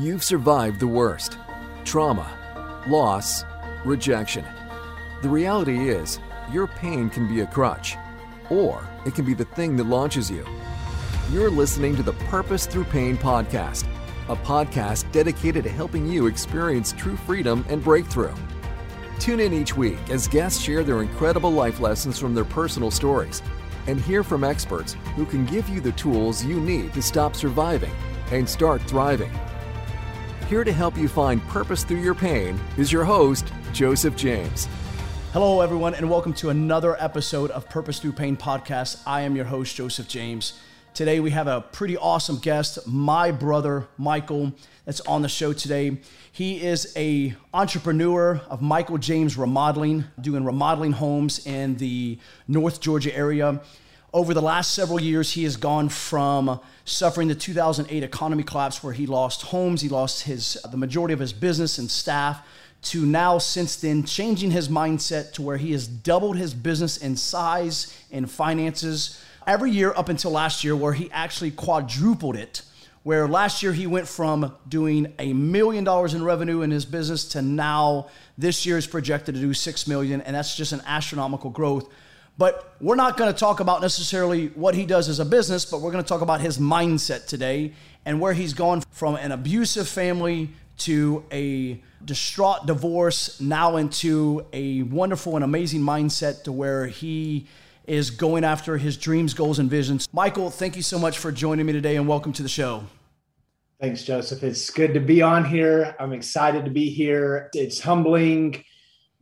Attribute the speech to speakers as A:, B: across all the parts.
A: You've survived the worst trauma, loss, rejection. The reality is, your pain can be a crutch, or it can be the thing that launches you. You're listening to the Purpose Through Pain podcast, a podcast dedicated to helping you experience true freedom and breakthrough. Tune in each week as guests share their incredible life lessons from their personal stories and hear from experts who can give you the tools you need to stop surviving and start thriving. Here to help you find purpose through your pain is your host, Joseph James.
B: Hello, everyone, and welcome to another episode of Purpose Through Pain podcast. I am your host, Joseph James. Today, we have a pretty awesome guest, my brother, Michael, that's on the show today. He is a entrepreneur of Michael James Remodeling, doing remodeling homes in the North Georgia area. Over the last several years, he has gone from suffering the 2008 economy collapse, where he lost homes, he lost his the majority of his business and staff, to now since then changing his mindset to where he has doubled his business in size and finances every year up until last year, where he actually quadrupled it. Where last year he went from doing a million dollars in revenue in his business to now this year is projected to do six million, and that's just an astronomical growth. But we're not going to talk about necessarily what he does as a business, but we're going to talk about his mindset today and where he's gone from an abusive family to a distraught divorce, now into a wonderful and amazing mindset to where he is going after his dreams, goals, and visions. Michael, thank you so much for joining me today and welcome to the show.
C: Thanks, Joseph. It's good to be on here. I'm excited to be here. It's humbling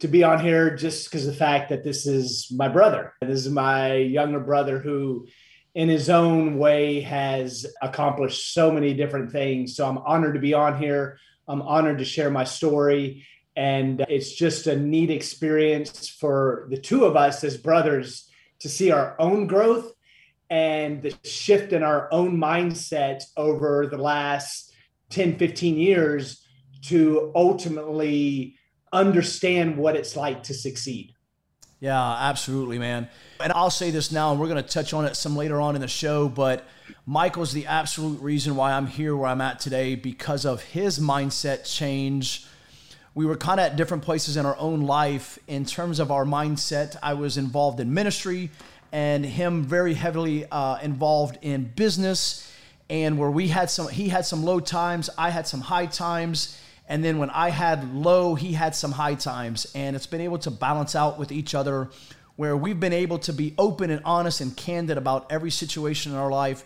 C: to be on here just because the fact that this is my brother. This is my younger brother who, in his own way, has accomplished so many different things. So I'm honored to be on here. I'm honored to share my story. And it's just a neat experience for the two of us as brothers to see our own growth and the shift in our own mindset over the last 10, 15 years to ultimately understand what it's like to succeed.
B: Yeah, absolutely, man. And I'll say this now, and we're going to touch on it some later on in the show, but Michael's the absolute reason why I'm here where I'm at today because of his mindset change. We were kind of at different places in our own life in terms of our mindset. I was involved in ministry, and him very heavily uh, involved in business, and where we had some, he had some low times, I had some high times and then when I had low, he had some high times. And it's been able to balance out with each other where we've been able to be open and honest and candid about every situation in our life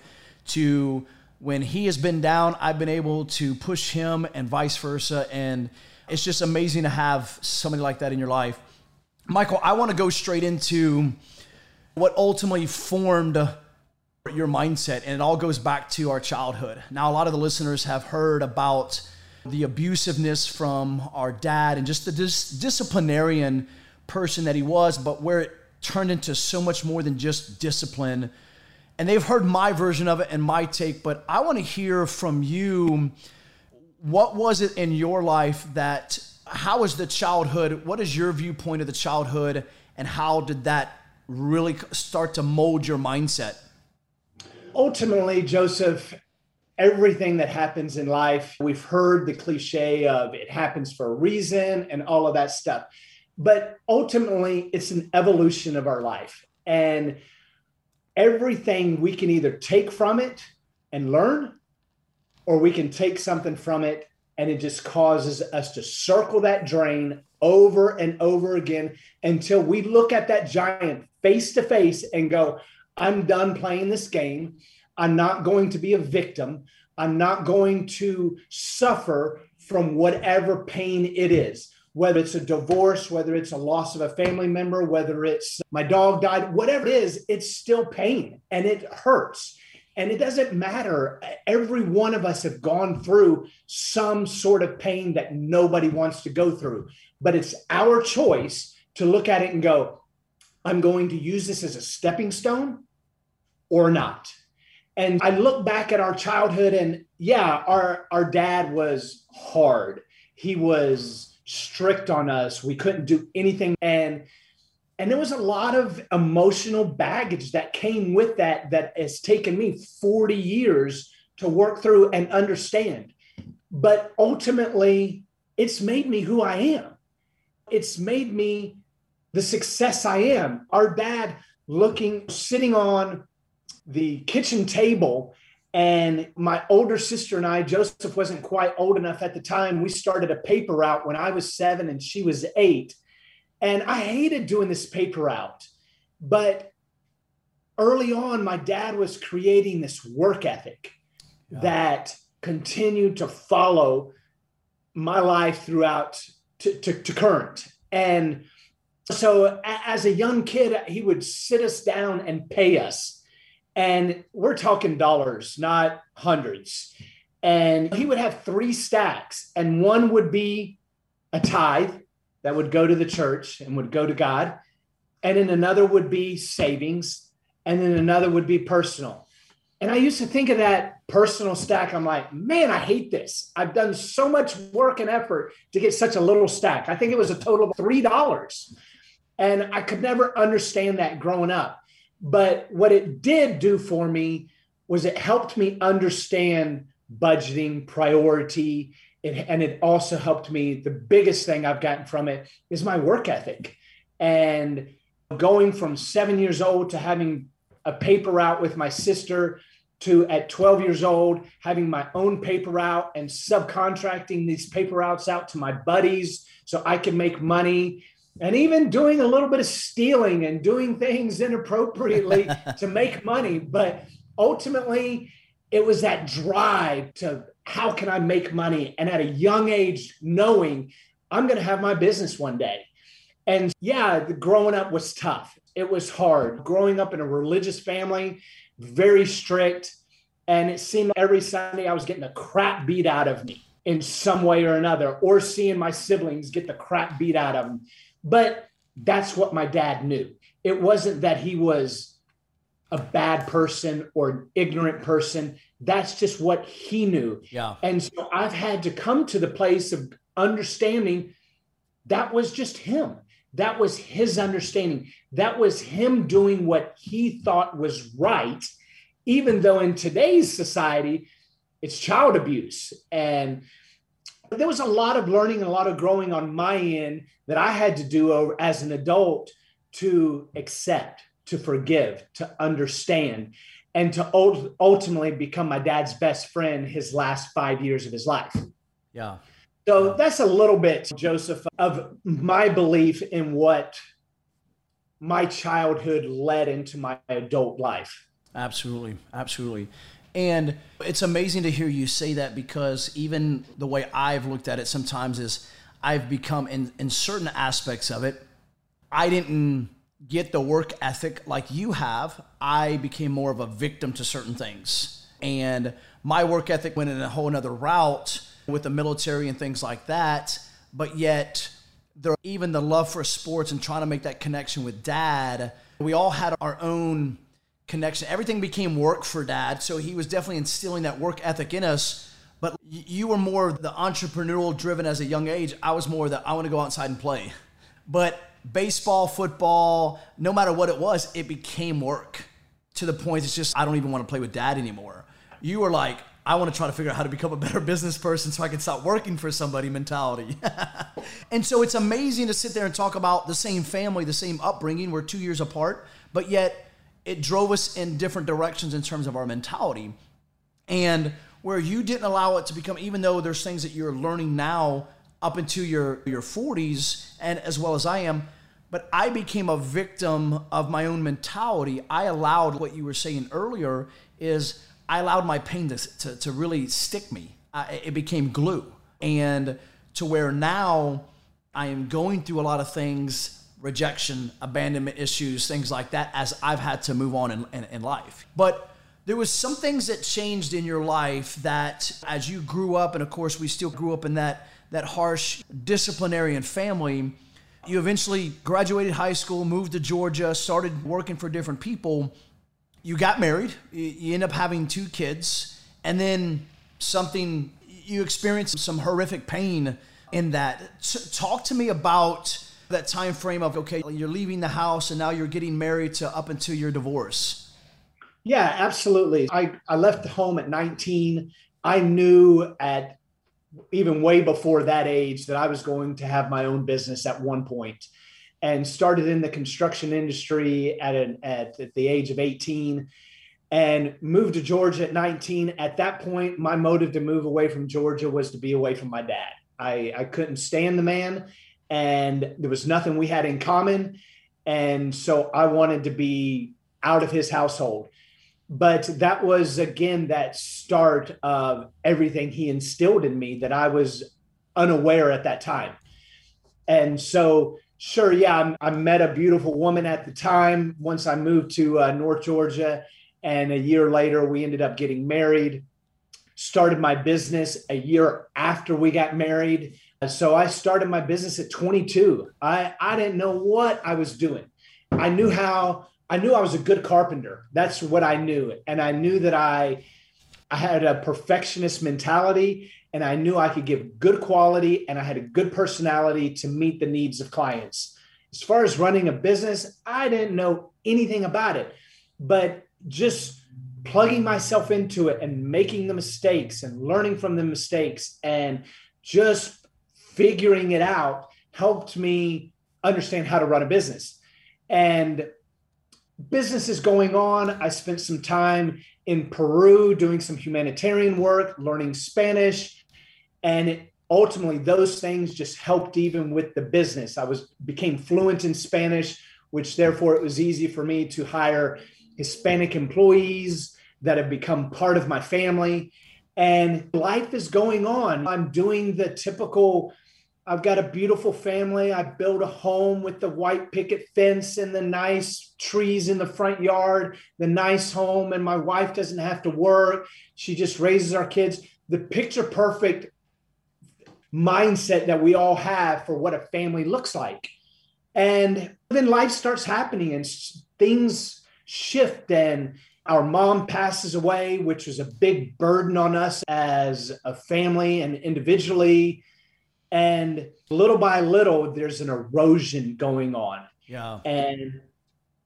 B: to when he has been down, I've been able to push him and vice versa. And it's just amazing to have somebody like that in your life. Michael, I want to go straight into what ultimately formed your mindset. And it all goes back to our childhood. Now, a lot of the listeners have heard about the abusiveness from our dad and just the dis- disciplinarian person that he was, but where it turned into so much more than just discipline. And they've heard my version of it and my take, but I want to hear from you what was it in your life that, how was the childhood? What is your viewpoint of the childhood, and how did that really start to mold your mindset?
C: Ultimately, Joseph, everything that happens in life. We've heard the cliche of it happens for a reason and all of that stuff. But ultimately, it's an evolution of our life. And everything we can either take from it and learn, or we can take something from it and it just causes us to circle that drain over and over again until we look at that giant face to face and go, I'm done playing this game. I'm not going to be a victim. I'm not going to suffer from whatever pain it is, whether it's a divorce, whether it's a loss of a family member, whether it's my dog died, whatever it is, it's still pain and it hurts. And it doesn't matter. Every one of us have gone through some sort of pain that nobody wants to go through. But it's our choice to look at it and go, I'm going to use this as a stepping stone or not. And I look back at our childhood and yeah, our our dad was hard. He was strict on us. We couldn't do anything and and there was a lot of emotional baggage that came with that that has taken me 40 years to work through and understand. but ultimately, it's made me who I am. It's made me the success I am. Our dad looking, sitting on the kitchen table and my older sister and I, Joseph wasn't quite old enough at the time. We started a paper route when I was seven and she was eight. And I hated doing this paper route. But early on, my dad was creating this work ethic yeah. that continued to follow my life throughout to, to, to current. And so as a young kid, he would sit us down and pay us and we're talking dollars, not hundreds. And he would have three stacks, and one would be a tithe that would go to the church and would go to God. And then another would be savings, and then another would be personal. And I used to think of that personal stack. I'm like, man, I hate this. I've done so much work and effort to get such a little stack. I think it was a total of $3. And I could never understand that growing up. But what it did do for me was it helped me understand budgeting, priority, it, and it also helped me. The biggest thing I've gotten from it is my work ethic. And going from seven years old to having a paper route with my sister to at 12 years old having my own paper route and subcontracting these paper routes out to my buddies so I can make money and even doing a little bit of stealing and doing things inappropriately to make money. But ultimately, it was that drive to how can I make money? And at a young age, knowing I'm going to have my business one day. And yeah, growing up was tough. It was hard. Growing up in a religious family, very strict. And it seemed every Sunday I was getting the crap beat out of me in some way or another, or seeing my siblings get the crap beat out of them. But that's what my dad knew. It wasn't that he was a bad person or an ignorant person. That's just what he knew.
B: Yeah.
C: And so I've had to come to the place of understanding that was just him. That was his understanding. That was him doing what he thought was right, even though in today's society, it's child abuse. And there was a lot of learning and a lot of growing on my end that I had to do as an adult to accept, to forgive, to understand, and to ultimately become my dad's best friend his last five years of his life.
B: Yeah.
C: So that's a little bit, Joseph, of my belief in what my childhood led into my adult life.
B: Absolutely. Absolutely. And it's amazing to hear you say that because even the way I've looked at it sometimes is I've become in, in certain aspects of it, I didn't get the work ethic like you have. I became more of a victim to certain things. And my work ethic went in a whole other route with the military and things like that. But yet, there even the love for sports and trying to make that connection with dad. We all had our own connection. Everything became work for dad. So he was definitely instilling that work ethic in us. But you were more the entrepreneurial driven as a young age. I was more that I want to go outside and play. But baseball, football, no matter what it was, it became work to the point it's just, I don't even want to play with dad anymore. You were like, I want to try to figure out how to become a better business person so I can stop working for somebody mentality. and so it's amazing to sit there and talk about the same family, the same upbringing. We're two years apart, but yet it drove us in different directions in terms of our mentality. And where you didn't allow it to become, even though there's things that you're learning now up into your, your 40s, and as well as I am, but I became a victim of my own mentality. I allowed what you were saying earlier is I allowed my pain to, to, to really stick me. I, it became glue. And to where now I am going through a lot of things rejection, abandonment issues, things like that, as I've had to move on in, in, in, life. But there was some things that changed in your life that as you grew up, and of course we still grew up in that, that harsh disciplinarian family, you eventually graduated high school, moved to Georgia, started working for different people. You got married, you end up having two kids, and then something, you experienced some horrific pain in that. Talk to me about that time frame of okay, you're leaving the house and now you're getting married to up until your divorce?
C: Yeah, absolutely. I, I left home at 19. I knew at even way before that age that I was going to have my own business at one point and started in the construction industry at an at, at the age of 18 and moved to Georgia at 19. At that point, my motive to move away from Georgia was to be away from my dad. I, I couldn't stand the man, and there was nothing we had in common. And so I wanted to be out of his household. But that was, again, that start of everything he instilled in me that I was unaware at that time. And so, sure, yeah, I met a beautiful woman at the time once I moved to uh, North Georgia and a year later, we ended up getting married. Started my business a year after we got married. So I started my business at 22. I, I didn't know what I was doing. I knew how, I knew I was a good carpenter. That's what I knew. And I knew that I, I had a perfectionist mentality and I knew I could give good quality and I had a good personality to meet the needs of clients. As far as running a business, I didn't know anything about it. But just plugging myself into it and making the mistakes and learning from the mistakes and just figuring it out helped me understand how to run a business. And business is going on. I spent some time in Peru doing some humanitarian work, learning Spanish, and it, ultimately those things just helped even with the business. I was became fluent in Spanish, which therefore it was easy for me to hire Hispanic employees that have become part of my family. And life is going on. I'm doing the typical, I've got a beautiful family. I built a home with the white picket fence and the nice trees in the front yard, the nice home, and my wife doesn't have to work. She just raises our kids. The picture perfect mindset that we all have for what a family looks like. And then life starts happening and things shift and our mom passes away, which was a big burden on us as a family and individually. And little by little, there's an erosion going on.
B: Yeah.
C: And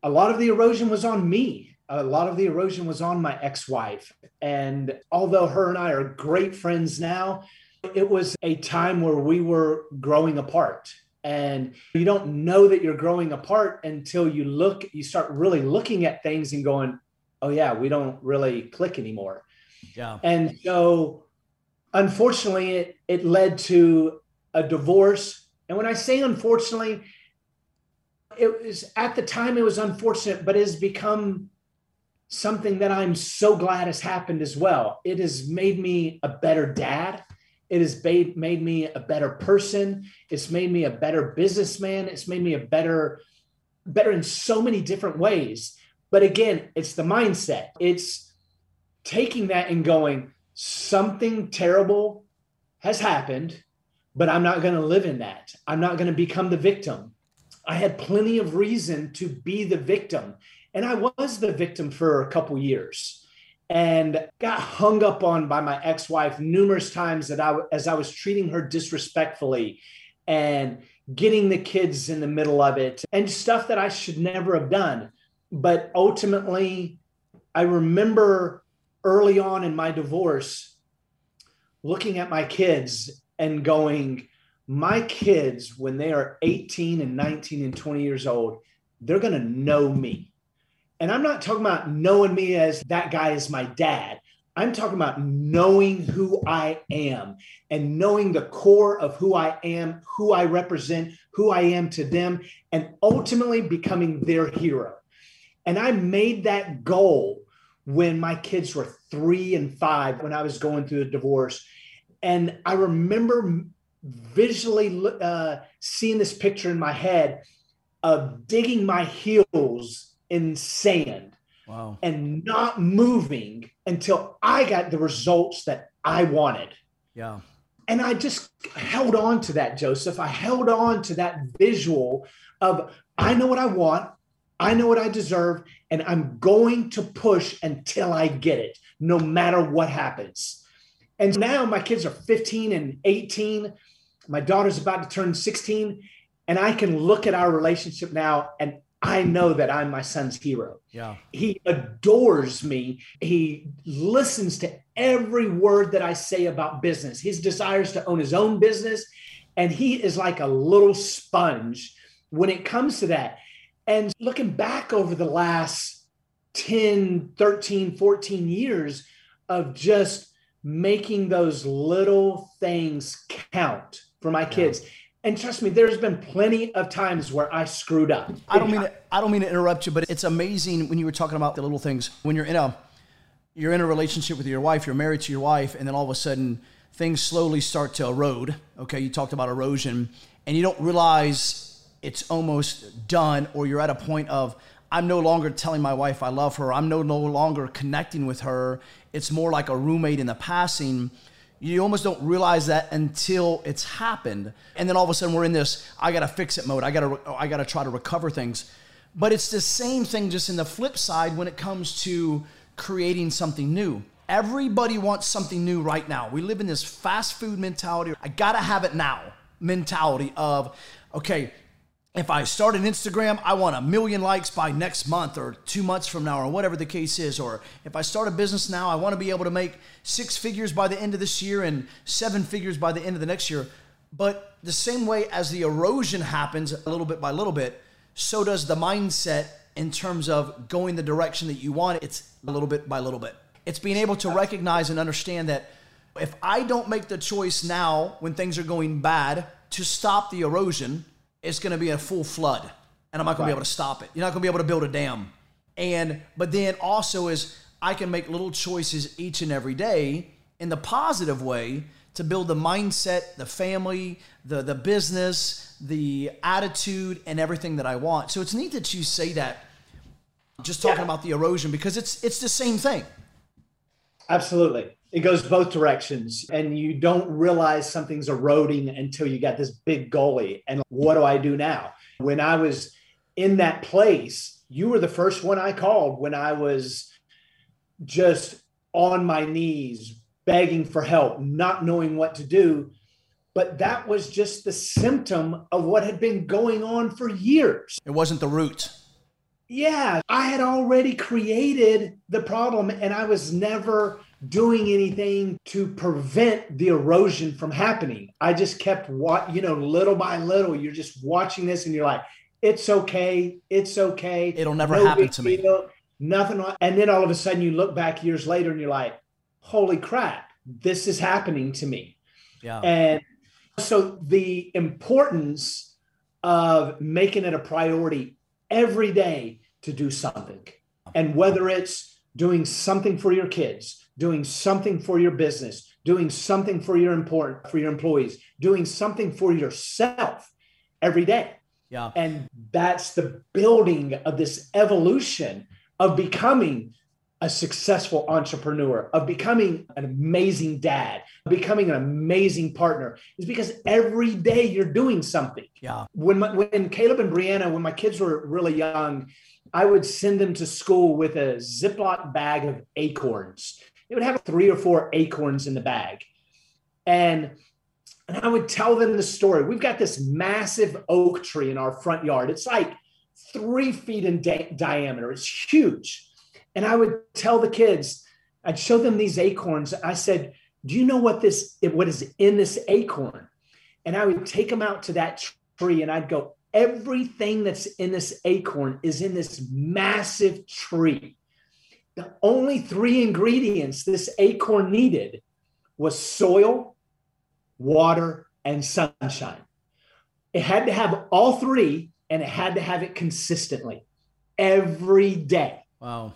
C: a lot of the erosion was on me. A lot of the erosion was on my ex wife. And although her and I are great friends now, it was a time where we were growing apart and you don't know that you're growing apart until you look you start really looking at things and going oh yeah we don't really click anymore
B: yeah
C: and so unfortunately it it led to a divorce and when i say unfortunately it was at the time it was unfortunate but it has become something that i'm so glad has happened as well it has made me a better dad it has made, me a better person. It's made me a better businessman. It's made me a better, better in so many different ways. But again, it's the mindset. It's taking that and going, something terrible has happened, but I'm not going to live in that. I'm not going to become the victim. I had plenty of reason to be the victim. And I was the victim for a couple years and got hung up on by my ex-wife numerous times that I as I was treating her disrespectfully and getting the kids in the middle of it and stuff that I should never have done but ultimately I remember early on in my divorce looking at my kids and going my kids when they are 18 and 19 and 20 years old they're going to know me and I'm not talking about knowing me as that guy is my dad. I'm talking about knowing who I am and knowing the core of who I am, who I represent, who I am to them, and ultimately becoming their hero. And I made that goal when my kids were three and five, when I was going through a divorce. And I remember visually uh, seeing this picture in my head of digging my heels in sand
B: wow.
C: and not moving until I got the results that I wanted.
B: Yeah.
C: And I just held on to that, Joseph. I held on to that visual of I know what I want, I know what I deserve, and I'm going to push until I get it, no matter what happens. And now my kids are 15 and 18. My daughter's about to turn 16. And I can look at our relationship now and I know that I'm my son's hero.
B: Yeah.
C: He adores me. He listens to every word that I say about business. His desires to own his own business. And he is like a little sponge when it comes to that. And looking back over the last 10, 13, 14 years of just making those little things count for my kids. Yeah. And trust me, there's been plenty of times where I screwed up.
B: I don't mean to, I don't mean to interrupt you, but it's amazing when you were talking about the little things. When you're in a you're in a relationship with your wife, you're married to your wife, and then all of a sudden things slowly start to erode. Okay, you talked about erosion, and you don't realize it's almost done, or you're at a point of I'm no longer telling my wife I love her. I'm no, no longer connecting with her. It's more like a roommate in the passing. You almost don't realize that until it's happened. And then all of a sudden we're in this I got to fix it mode. I got to I got to try to recover things. But it's the same thing just in the flip side when it comes to creating something new. Everybody wants something new right now. We live in this fast food mentality. I got to have it now mentality of okay, if I start an Instagram, I want a million likes by next month or two months from now or whatever the case is. Or if I start a business now, I want to be able to make six figures by the end of this year and seven figures by the end of the next year. But the same way as the erosion happens a little bit by little bit, so does the mindset in terms of going the direction that you want. It's a little bit by little bit. It's being able to recognize and understand that if I don't make the choice now when things are going bad to stop the erosion, it's going to be a full flood and I'm not going right. to be able to stop it. You're not going to be able to build a dam. And, but then also is I can make little choices each and every day in the positive way to build the mindset, the family, the, the business, the attitude, and everything that I want. So it's neat that you say that, just talking yeah. about the erosion, because it's it's the same thing.
C: Absolutely. It goes both directions, and you don't realize something's eroding until you got this big gully. And what do I do now? When I was in that place, you were the first one I called when I was just on my knees, begging for help, not knowing what to do. But that was just the symptom of what had been going on for years.
B: It wasn't the root.
C: Yeah, I had already created the problem and I was never doing anything to prevent the erosion from happening. I just kept what, you know, little by little, you're just watching this and you're like, it's okay. It's okay.
B: It'll never no happen to me.
C: Nothing. And then all of a sudden you look back years later and you're like, holy crap, this is happening to me.
B: Yeah.
C: And so the importance of making it a priority every day to do something. And whether it's doing something for your kids, doing something for your business, doing something for your important for your employees, doing something for yourself every day.
B: Yeah.
C: And that's the building of this evolution of becoming a successful entrepreneur, of becoming an amazing dad, becoming an amazing partner, is because every day you're doing something.
B: Yeah.
C: When my, when Caleb and Brianna, when my kids were really young, I would send them to school with a Ziploc bag of acorns. It would have three or four acorns in the bag, and and I would tell them the story. We've got this massive oak tree in our front yard. It's like three feet in di- diameter. It's huge and I would tell the kids, I'd show them these acorns. I said, Do you know what this what is in this acorn? And I would take them out to that tree and I'd go, everything that's in this acorn is in this massive tree. The only three ingredients this acorn needed was soil, water, and sunshine. It had to have all three and it had to have it consistently every day.
B: Wow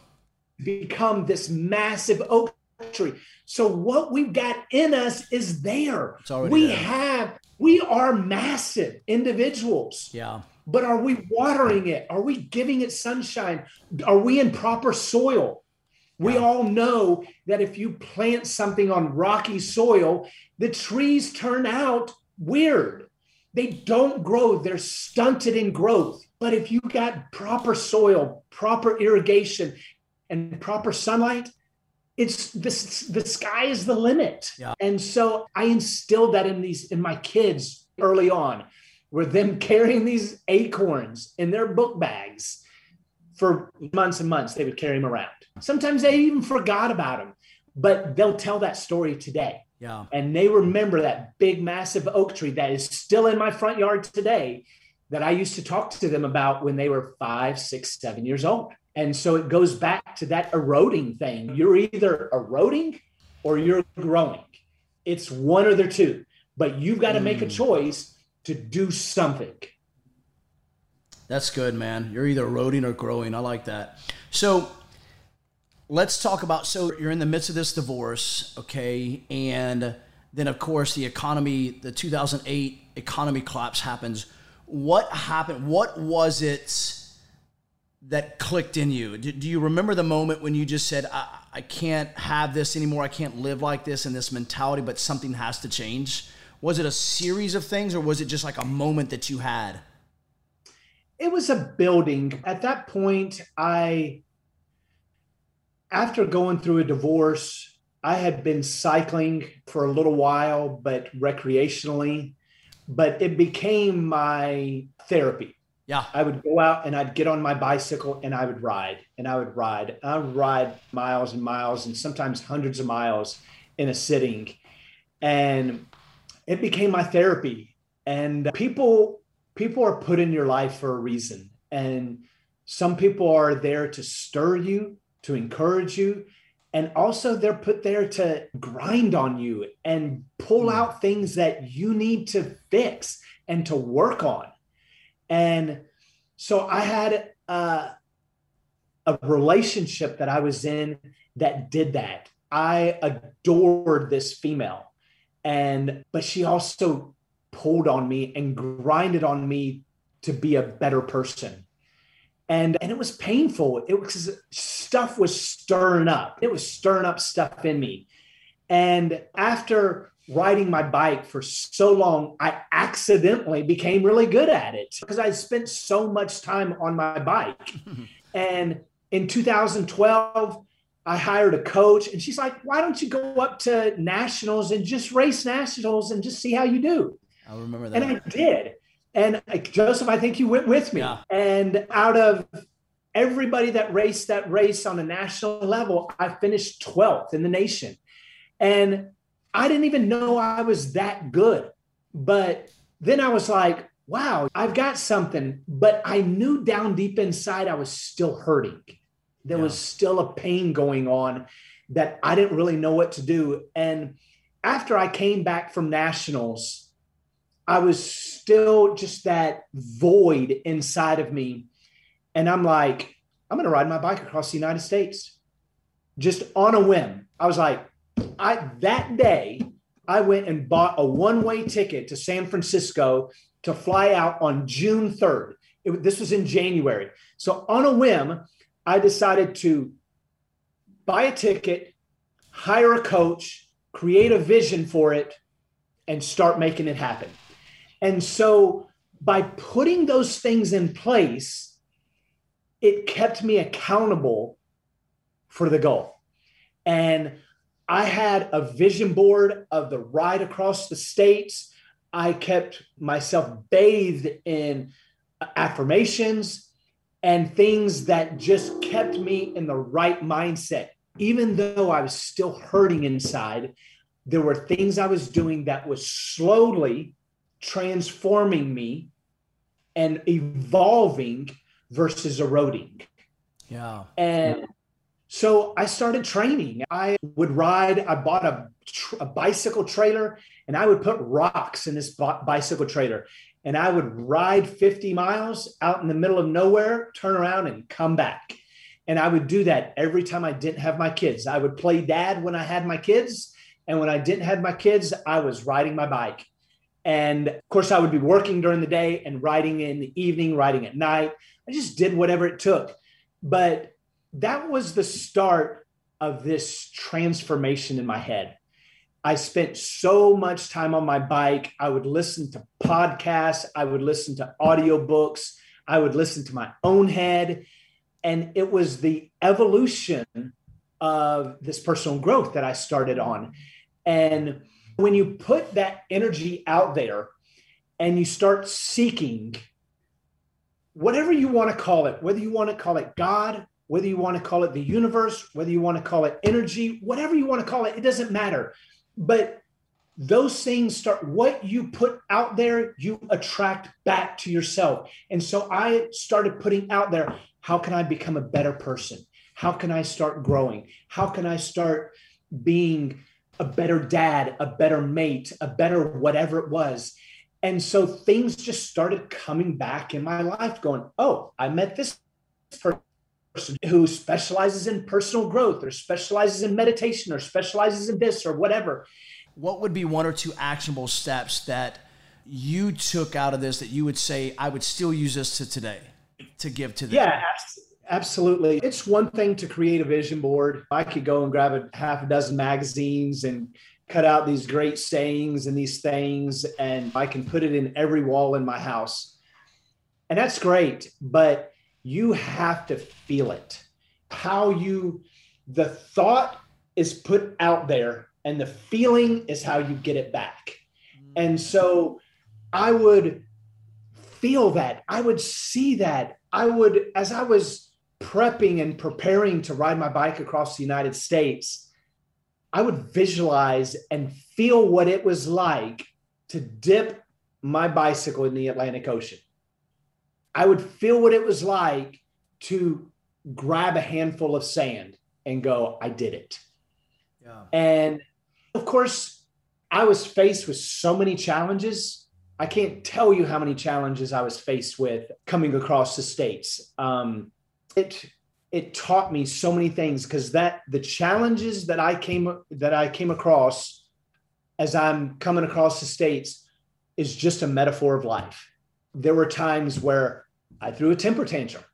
C: become this massive oak tree. So what we've got in us is there. we
B: there.
C: have we are massive individuals.
B: Yeah.
C: But are we watering it? Are we giving it sunshine? Are we in proper soil? We all know that if you plant something on rocky soil, the trees turn out weird. They don't grow, they're stunted in growth. But if you got proper soil, proper irrigation, and proper sunlight, it's this the sky is the limit.
B: Yeah.
C: And so I instilled that in these in my kids early on, were them carrying these acorns in their book bags for months and months. They would carry him around. Sometimes they even forgot about him, but they'll tell that story today.
B: Yeah.
C: And they remember that big, massive oak tree that is still in my front yard today that I used to talk to them about when they were five, six, seven years old. And so it goes back to that eroding thing. You're either eroding or you're growing. It's one or the two, but you've got to make a mm. choice to do something.
B: That's good, man. You're either eroding or growing. I like that. So let's talk about so you're in the midst of this divorce, okay? And then, of course, the economy, the 2008 economy collapse happens. What happened? What was it that clicked in you? Do, do you remember the moment when you just said, I, I can't have this anymore. I can't live like this in this mentality, but something has to change? Was it a series of things or was it just like a moment that you had?
C: It was a building. At that point, I, after going through a divorce, I had been cycling for a little while, but recreationally, but it became my therapy.
B: Yeah.
C: I would go out and I'd get on my bicycle and I would ride and I would ride. I would ride miles and miles and sometimes hundreds of miles in a sitting. And it became my therapy. And people people are put in your life for a reason. And some people are there to stir you, to encourage you, and also they're put there to grind on you and pull mm. out things that you need to fix and to work on and so I had uh, a relationship that I was in that did that. I adored this female, and but she also pulled on me and grinded on me to be a better person. And, and it was painful. It was stuff was stirring up. It was stirring up stuff in me. And after riding my bike for so long, I accidentally became really good at it because I spent so much time on my bike. and in 2012, I hired a coach, and she's like, Why don't you go up to nationals and just race nationals and just see how you do?
B: I remember that.
C: And I did. And Joseph, I think you went with me.
B: Yeah.
C: And out of everybody that raced that race on a national level, I finished 12th in the nation. And I didn't even know I was that good. But then I was like, wow, I've got something. But I knew down deep inside I was still hurting. There yeah. was still a pain going on that I didn't really know what to do. And after I came back from nationals, I was still just that void inside of me. And I'm like, I'm going to ride my bike across the United States just on a whim. I was like, I that day I went and bought a one-way ticket to San Francisco to fly out on June 3rd. It, this was in January. So on a whim, I decided to buy a ticket, hire a coach, create a vision for it, and start making it happen. And so by putting those things in place, it kept me accountable for the goal. And I had a vision board of the ride across the states. I kept myself bathed in affirmations and things that just kept me in the right mindset. Even though I was still hurting inside, there were things I was doing that was slowly transforming me and evolving versus eroding.
B: Yeah.
C: And so I started training. I would ride, I bought a, a bicycle trailer and I would put rocks in this bicycle trailer. And I would ride 50 miles out in the middle of nowhere, turn around and come back. And I would do that every time I didn't have my kids. I would play dad when I had my kids. And when I didn't have my kids, I was riding my bike. And of course, I would be working during the day and riding in the evening, riding at night. I just did whatever it took. But that was the start of this transformation in my head. I spent so much time on my bike. I would listen to podcasts, I would listen to audiobooks, I would listen to my own head. And it was the evolution of this personal growth that I started on. And when you put that energy out there and you start seeking whatever you want to call it, whether you want to call it God, whether you want to call it the universe, whether you want to call it energy, whatever you want to call it, it doesn't matter. But those things start what you put out there, you attract back to yourself. And so I started putting out there, how can I become a better person? How can I start growing? How can I start being a better dad, a better mate, a better whatever it was? And so things just started coming back in my life, going, oh, I met this person who specializes in personal growth or specializes in meditation or specializes in this or whatever.
B: What would be one or two actionable steps that you took out of this that you would say, I would still use this to today to give to them?
C: Yeah, absolutely. It's one thing to create a vision board. I could go and grab a half a dozen magazines and cut out these great sayings and these things, and I can put it in every wall in my house. And that's great. But you have to feel it. How you, the thought is put out there, and the feeling is how you get it back. And so I would feel that. I would see that. I would, as I was prepping and preparing to ride my bike across the United States, I would visualize and feel what it was like to dip my bicycle in the Atlantic Ocean. I would feel what it was like to grab a handful of sand and go, I did it. Yeah. And of course, I was faced with so many challenges. I can't tell you how many challenges I was faced with coming across the states. Um, it it taught me so many things because that the challenges that I came that I came across as I'm coming across the states is just a metaphor of life there were times where I threw a temper tantrum.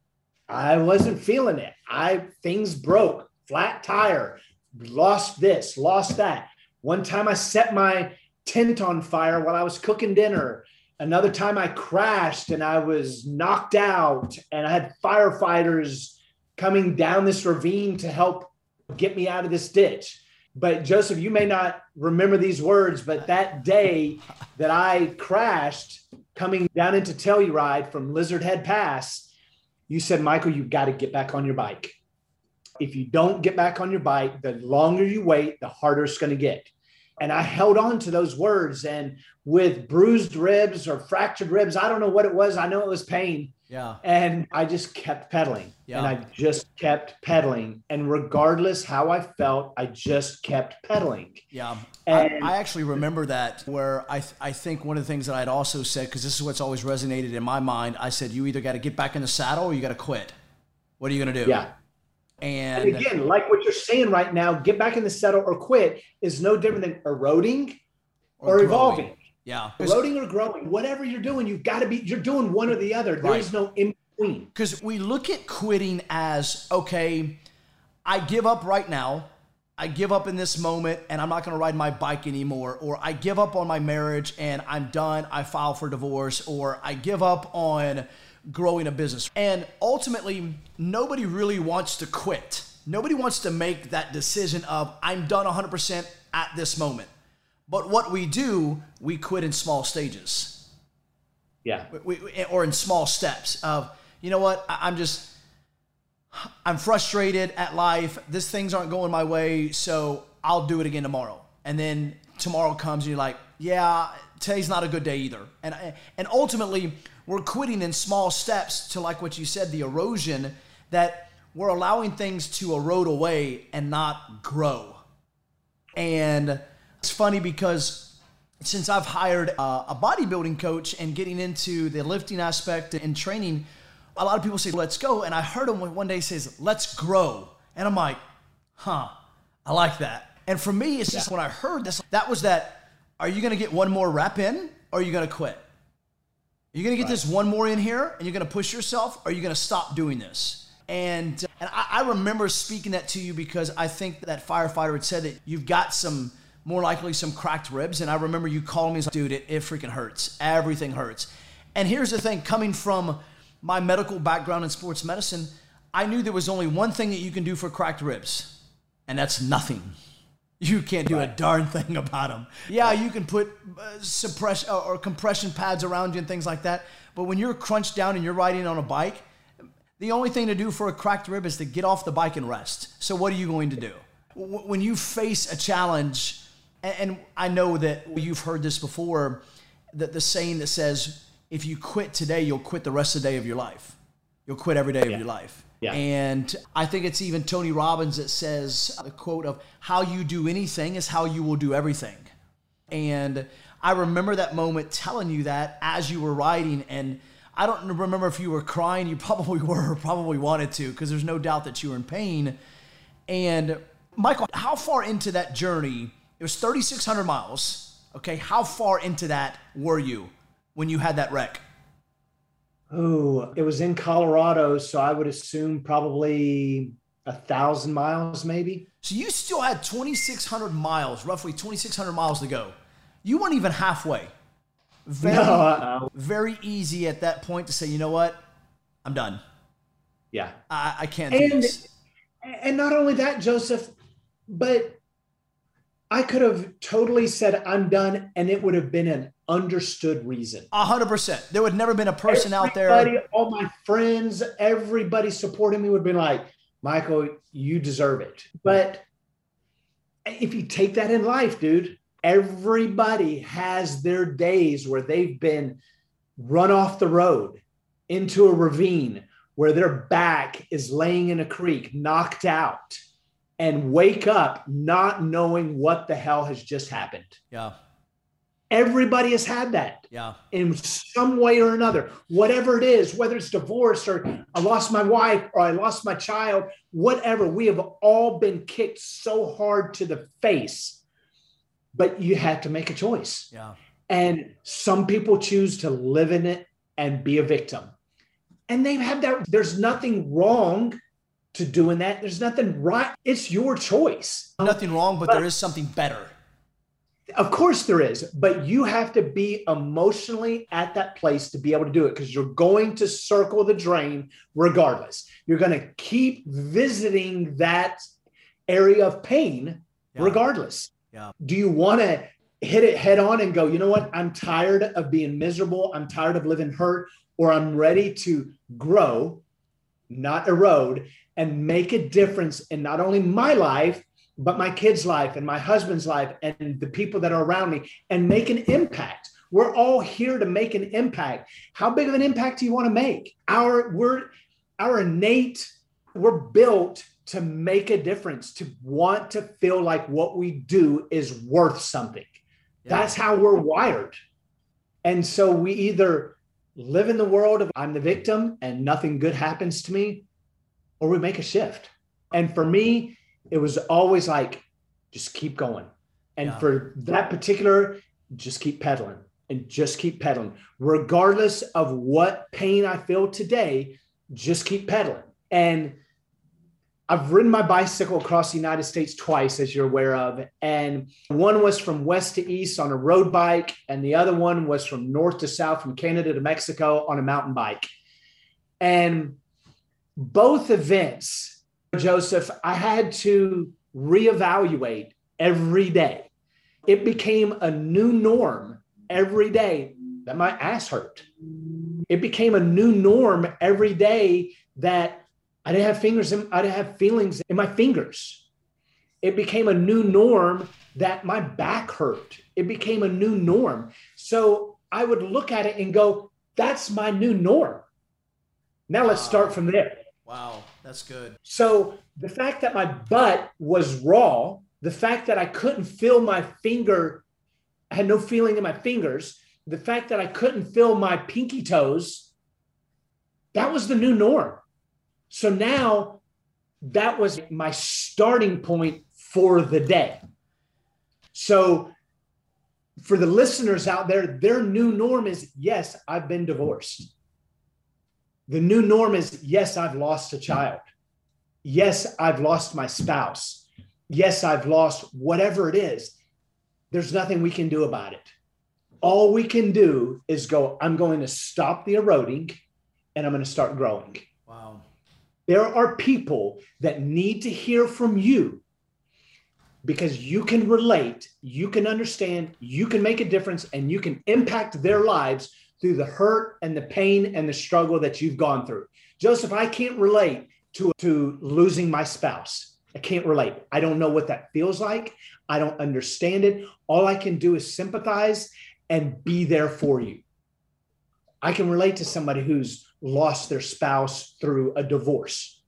C: I wasn't feeling it. I things broke, flat tire, lost this, lost that. One time I set my tent on fire while I was cooking dinner. Another time I crashed and I was knocked out and I had firefighters coming down this ravine to help get me out of this ditch. But Joseph, you may not remember these words, but that day that I crashed, coming down into Telluride from Lizard Head Pass, you said, Michael, you've got to get back on your bike. If you don't get back on your bike, the longer you wait, the harder it's going to get. And I held on to those words. And with bruised ribs or fractured ribs, I don't know what it was. I know it was pain.
B: Yeah.
C: And I just kept pedaling. Yeah. And I just kept pedaling. And regardless how I felt, I just kept pedaling.
B: Yeah. And I, I actually remember that where I, th- I think one of the things that I'd also said, because this is what's always resonated in my mind, I said, you either got to get back in the saddle or you got to quit. What are you going to do?
C: Yeah.
B: And,
C: and again, like what you're saying right now, get back in the saddle or quit is no different than eroding or, or evolving.
B: Yeah.
C: Eroding or growing, whatever you're doing, you've got to be, you're doing one or the other. There right. is no in between.
B: Because we look at quitting as, okay, I give up right now. I give up in this moment and I'm not going to ride my bike anymore. Or I give up on my marriage and I'm done. I file for divorce. Or I give up on growing a business. And ultimately, nobody really wants to quit. Nobody wants to make that decision of, I'm done 100% at this moment. But what we do, we quit in small stages.
C: Yeah.
B: We, we, or in small steps of, you know what, I'm just, I'm frustrated at life. This things aren't going my way, so I'll do it again tomorrow. And then tomorrow comes and you're like, yeah, today's not a good day either. And and ultimately, we're quitting in small steps to like what you said, the erosion that we're allowing things to erode away and not grow. And it's funny because since I've hired a, a bodybuilding coach and getting into the lifting aspect and training, a lot of people say, let's go. And I heard him one day says, let's grow. And I'm like, huh, I like that. And for me, it's just yeah. when I heard this, that was that, are you going to get one more rep in or are you going to quit? You to get right. this one more in here and you're to push yourself or are you to stop doing this? And, uh, and I, I remember speaking that to you because I think that firefighter had said that you've got some – more likely some cracked ribs. And I remember you calling me, like, dude, it, it freaking hurts. Everything hurts. And here's the thing coming from my medical background in sports medicine, I knew there was only one thing that you can do for cracked ribs, and that's nothing. You can't do right. a darn thing about them. Yeah, you can put uh, suppress uh, or compression pads around you and things like that. But when you're crunched down and you're riding on a bike, The only thing to do for a cracked rib is to get off the bike and rest. So, what are you going to do? When you face a challenge, and I know that you've heard this before, that the saying that says, if you quit today, you'll quit the rest of the day of your life. You'll quit every day of your life.
C: Yeah.
B: And I think it's even Tony Robbins that says the quote of how you do anything is how you will do everything. And I remember that moment telling you that as you were riding and I don't remember if you were crying. You probably were, probably wanted to, because there's no doubt that you were in pain. And Michael, how far into that journey? It was 3,600 miles. Okay, how far into that were you when you had that wreck?
C: Oh, it was in Colorado, so I would assume probably a thousand miles, maybe.
B: So you still had 2,600 miles, roughly 2,600 miles to go. You weren't even halfway. Very, no, very easy at that point to say, you know what, I'm done.
C: Yeah,
B: I, I can't.
C: And and not only that, Joseph, but I could have totally said I'm done, and it would have been an understood reason.
B: A hundred percent. There would never been a person
C: everybody,
B: out there.
C: All my friends, everybody supporting me would have been like, Michael, you deserve it. But if you take that in life, dude, everybody has their days where they've been run off the road into a ravine where their back is laying in a creek, knocked out, and wake up not knowing what the hell has just happened.
B: Yeah.
C: Everybody has had that.
B: Yeah.
C: In some way or another, whatever it is, whether it's divorce or I lost my wife or I lost my child, whatever, we have all been kicked so hard to the face, but you had to make a choice.
B: Yeah.
C: And some people choose to live in it and be a victim. And they've had that. There's nothing wrong to doing that. There's nothing right. It's your choice.
B: Nothing wrong, but, but there is something better.
C: Of course there is, but you have to be emotionally at that place to be able to do it because you're going to circle the drain regardless. You're going to keep visiting that area of pain yeah. regardless.
B: Yeah.
C: Do you want to hit it head on and go, you know what? I'm tired of being miserable. I'm tired of living hurt, or I'm ready to grow, not erode, and make a difference in not only my life, but my kids' life and my husband's life and the people that are around me and make an impact. We're all here to make an impact. How big of an impact do you want to make? Our we're our innate, we're built to make a difference, to want to feel like what we do is worth something. Yeah. That's how we're wired. And so we either live in the world of I'm the victim and nothing good happens to me, or we make a shift. And for me, it was always like, just keep going. And yeah. for that particular, just keep pedaling and just keep pedaling. Regardless of what pain I feel today, just keep pedaling. And I've ridden my bicycle across the United States twice, as you're aware of. And one was from west to east on a road bike, and the other one was from north to south, from Canada to Mexico on a mountain bike. And both events, Joseph, I had to reevaluate every day. It became a new norm every day that my ass hurt. It became a new norm every day that I didn't have fingers, in, I didn't have feelings in my fingers. It became a new norm that my back hurt. It became a new norm. So I would look at it and go, that's my new norm. Now let's start ah. from there.
B: Wow. That's good.
C: So the fact that my butt was raw, the fact that I couldn't feel my finger, I had no feeling in my fingers, the fact that I couldn't feel my pinky toes, that was the new norm. So now that was my starting point for the day. So for the listeners out there, their new norm is yes, I've been divorced. The new norm is yes, I've lost a child. Yes, I've lost my spouse. Yes, I've lost whatever it is. There's nothing we can do about it. All we can do is go, I'm going to stop the eroding and I'm going to start growing.
B: Wow.
C: There are people that need to hear from you because you can relate, you can understand, you can make a difference, and you can impact their lives through the hurt and the pain and the struggle that you've gone through. Joseph, I can't relate to, to losing my spouse. I can't relate. I don't know what that feels like. I don't understand it. All I can do is sympathize and be there for you. I can relate to somebody who's lost their spouse through a divorce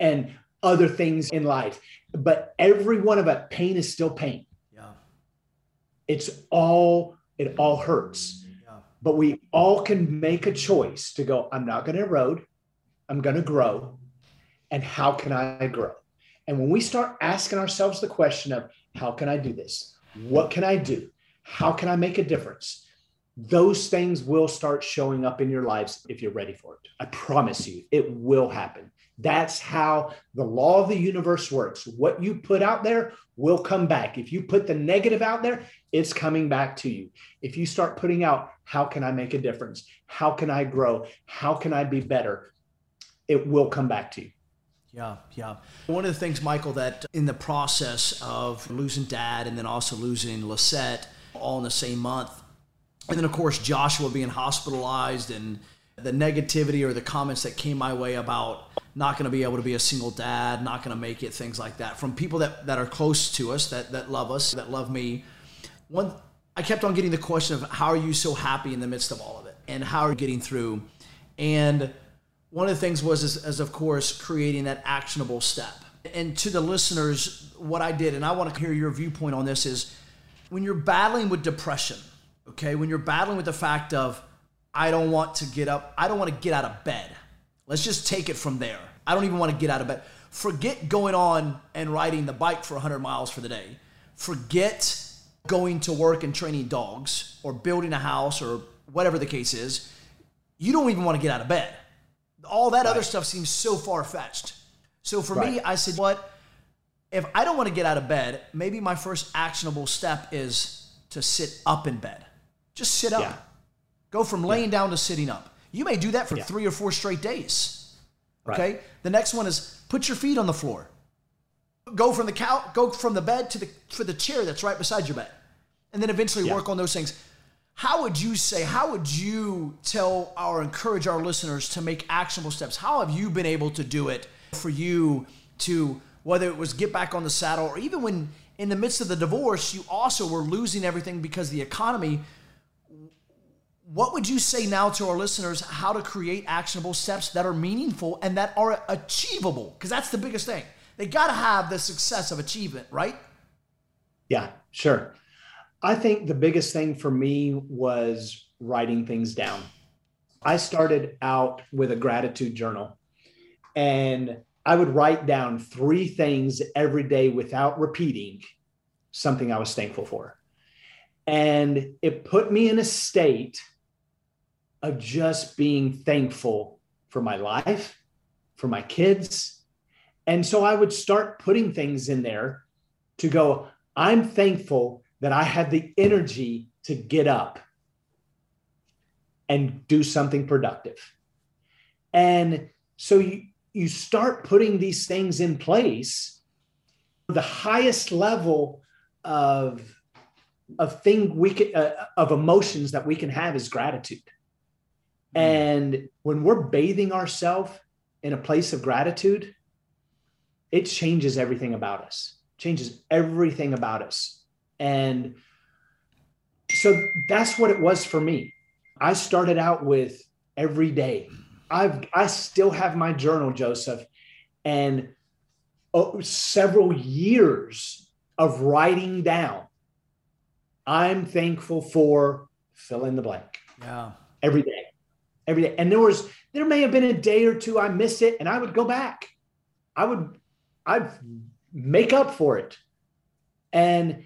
C: and other things in life. But every one of it, pain is still pain.
B: Yeah.
C: It's all, it all hurts. Yeah. But we all can make a choice to go, I'm not going to erode, I'm going to grow. And how can I grow? And when we start asking ourselves the question of, how can I do this? What can I do? How can I make a difference? Those things will start showing up in your lives if you're ready for it. I promise you, it will happen. That's how the law of the universe works. What you put out there will come back. If you put the negative out there, it's coming back to you. If you start putting out, how can I make a difference? How can I grow? How can I be better? It will come back to you.
B: Yeah, yeah. One of the things, Michael, that in the process of losing dad and then also losing Lisette all in the same month, and then of course Joshua being hospitalized and the negativity or the comments that came my way about not going to be able to be a single dad, not going to make it, things like that, from people that, that are close to us, that, that love us, that love me. One, I kept on getting the question of how are you so happy in the midst of all of it, and how are you getting through? And one of the things was, is, is of course, creating that actionable step. And to the listeners, what I did, and I want to hear your viewpoint on this, is when you're battling with depression, okay, when you're battling with the fact of I don't want to get up, I don't want to get out of bed. Let's just take it from there. I don't even want to get out of bed. Forget going on and riding the bike for 100 miles for the day. Forget going to work and training dogs or building a house or whatever the case is. You don't even want to get out of bed. All that right. other stuff seems so far fetched. So for right. me, I said, what? If I don't want to get out of bed, maybe my first actionable step is to sit up in bed. Just sit up. Yeah. Go from laying yeah. down to sitting up. You may do that for yeah. three or four straight days. Okay. Right. The next one is put your feet on the floor. Go from the couch, go from the bed to the for the chair that's right beside your bed, and then eventually yeah. work on those things. How would you say? How would you tell or encourage our listeners to make actionable steps? How have you been able to do it for you to whether it was get back on the saddle or even when in the midst of the divorce you also were losing everything because the economy what would you say now to our listeners how to create actionable steps that are meaningful and that are achievable? Because that's the biggest thing. They got to have the success of achievement, right?
C: Yeah, sure. I think the biggest thing for me was writing things down. I started out with a gratitude journal and I would write down three things every day without repeating something I was thankful for. And it put me in a state of just being thankful for my life, for my kids. And so I would start putting things in there to go, I'm thankful that I had the energy to get up and do something productive. And so you, you start putting these things in place. The highest level of of thing we can uh, of emotions that we can have is gratitude Mm. And when we're bathing ourselves in a place of gratitude, it changes everything about us, changes everything about us. And so that's what it was for me. I started out with every day. I've I still have my journal, Joseph, and oh, several years of writing down. I'm thankful for fill in the blank.
B: Yeah.
C: Every day every day. And there was there may have been a day or two I missed it, and I would go back. I would I'd make up for it. And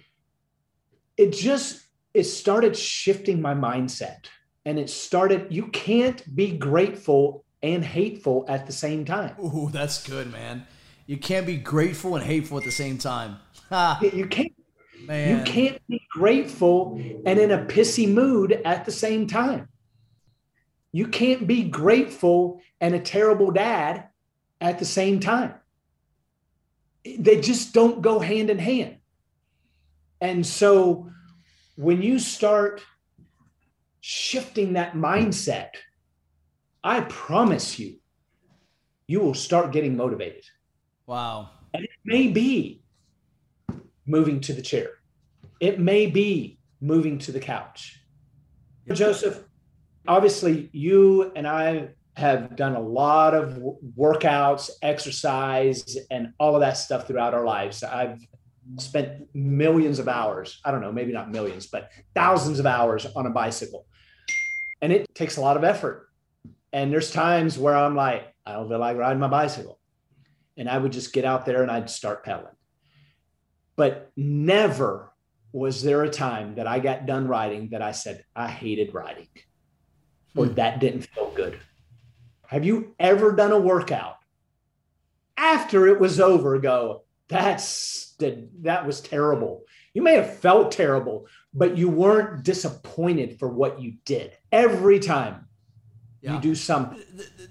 C: it just it started shifting my mindset. And it started, you can't be grateful and hateful at the same time.
B: Ooh, that's good, man. You can't be grateful and hateful at the same time.
C: you can't. Man. You can't be grateful and in a pissy mood at the same time. You can't be grateful and a terrible dad at the same time. They just don't go hand in hand. And so when you start shifting that mindset, I promise you, you will start getting motivated.
B: Wow.
C: And it may be moving to the chair, it may be moving to the couch. Yep. Joseph, obviously, you and I have done a lot of workouts, exercise, and all of that stuff throughout our lives. I've spent millions of hours, I don't know, maybe not millions, but thousands of hours on a bicycle. And it takes a lot of effort. And there's times where I'm like, I don't feel like riding my bicycle. And I would just get out there and I'd start pedaling. But never was there a time that I got done riding that I said, I hated riding or hmm. that didn't feel good. Have you ever done a workout after it was over? Go, that's that was terrible. You may have felt terrible, but you weren't disappointed for what you did. Every time yeah. you do something,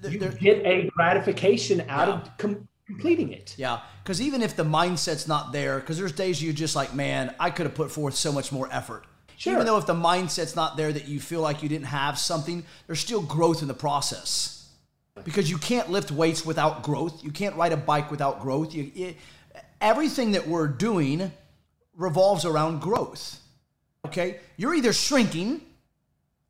C: you get a gratification out yeah. of com- completing it.
B: Yeah, because even if the mindset's not there, because there's days you're just like, man, I could have put forth so much more effort. Sure. Even though if the mindset's not there that you feel like you didn't have something, there's still growth in the process. Because you can't lift weights without growth. You can't ride a bike without growth. You, it, everything that we're doing revolves around growth. Okay? You're either shrinking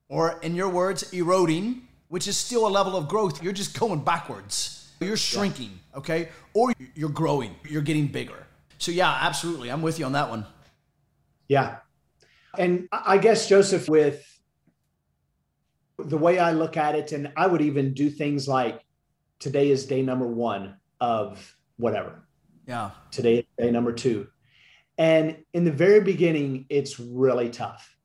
B: or, in your words, eroding, which is still a level of growth. You're just going backwards. You're shrinking, okay? Or you're growing, you're getting bigger. So, yeah, absolutely. I'm with you on that one.
C: Yeah. And I guess, Joseph, with the way I look at it, and I would even do things like today is day number one of whatever.
B: Yeah.
C: Today is day number two. And in the very beginning, it's really tough.